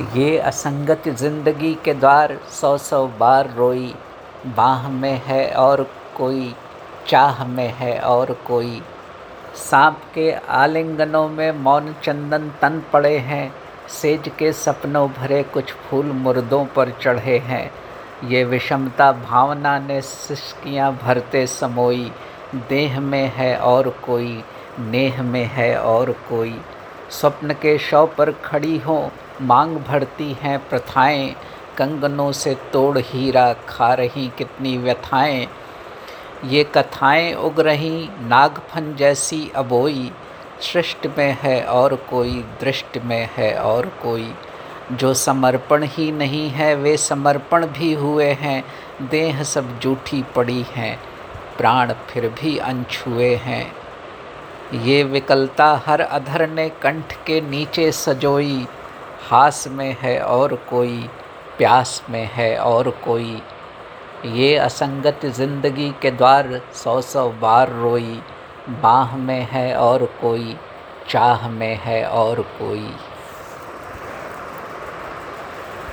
ये असंगत ज़िंदगी के द्वार सौ सौ बार रोई। बाह में है और कोई, चाह में है और कोई। सांप के आलिंगनों में मौन चंदन तन पड़े हैं। सेज के सपनों भरे कुछ फूल मुर्दों पर चढ़े हैं। ये विषमता भावना ने सिस्कियाँ भरते समोई। देह में है और कोई, नेह में है और कोई। स्वप्न के शव पर खड़ी हो, मांग भरती हैं प्रथाएँ, कंगनों से तोड़ हीरा खा रही कितनी व्यथाएँ। ये कथाएँ उग रही नागफन जैसी अबोई, सृष्ट में है और कोई, दृष्ट में है और कोई। जो समर्पण ही नहीं है, वे समर्पण भी हुए हैं, देह सब जूठी पड़ी हैं, प्राण फिर भी अनछुए हैं। ये विकलता हर अधर ने कंठ के नीचे सजोई। हास में है और कोई, प्यास में है और कोई। ये असंगत ज़िंदगी के द्वार सौ सौ बार रोई। बाह में है और कोई, चाह में है और कोई।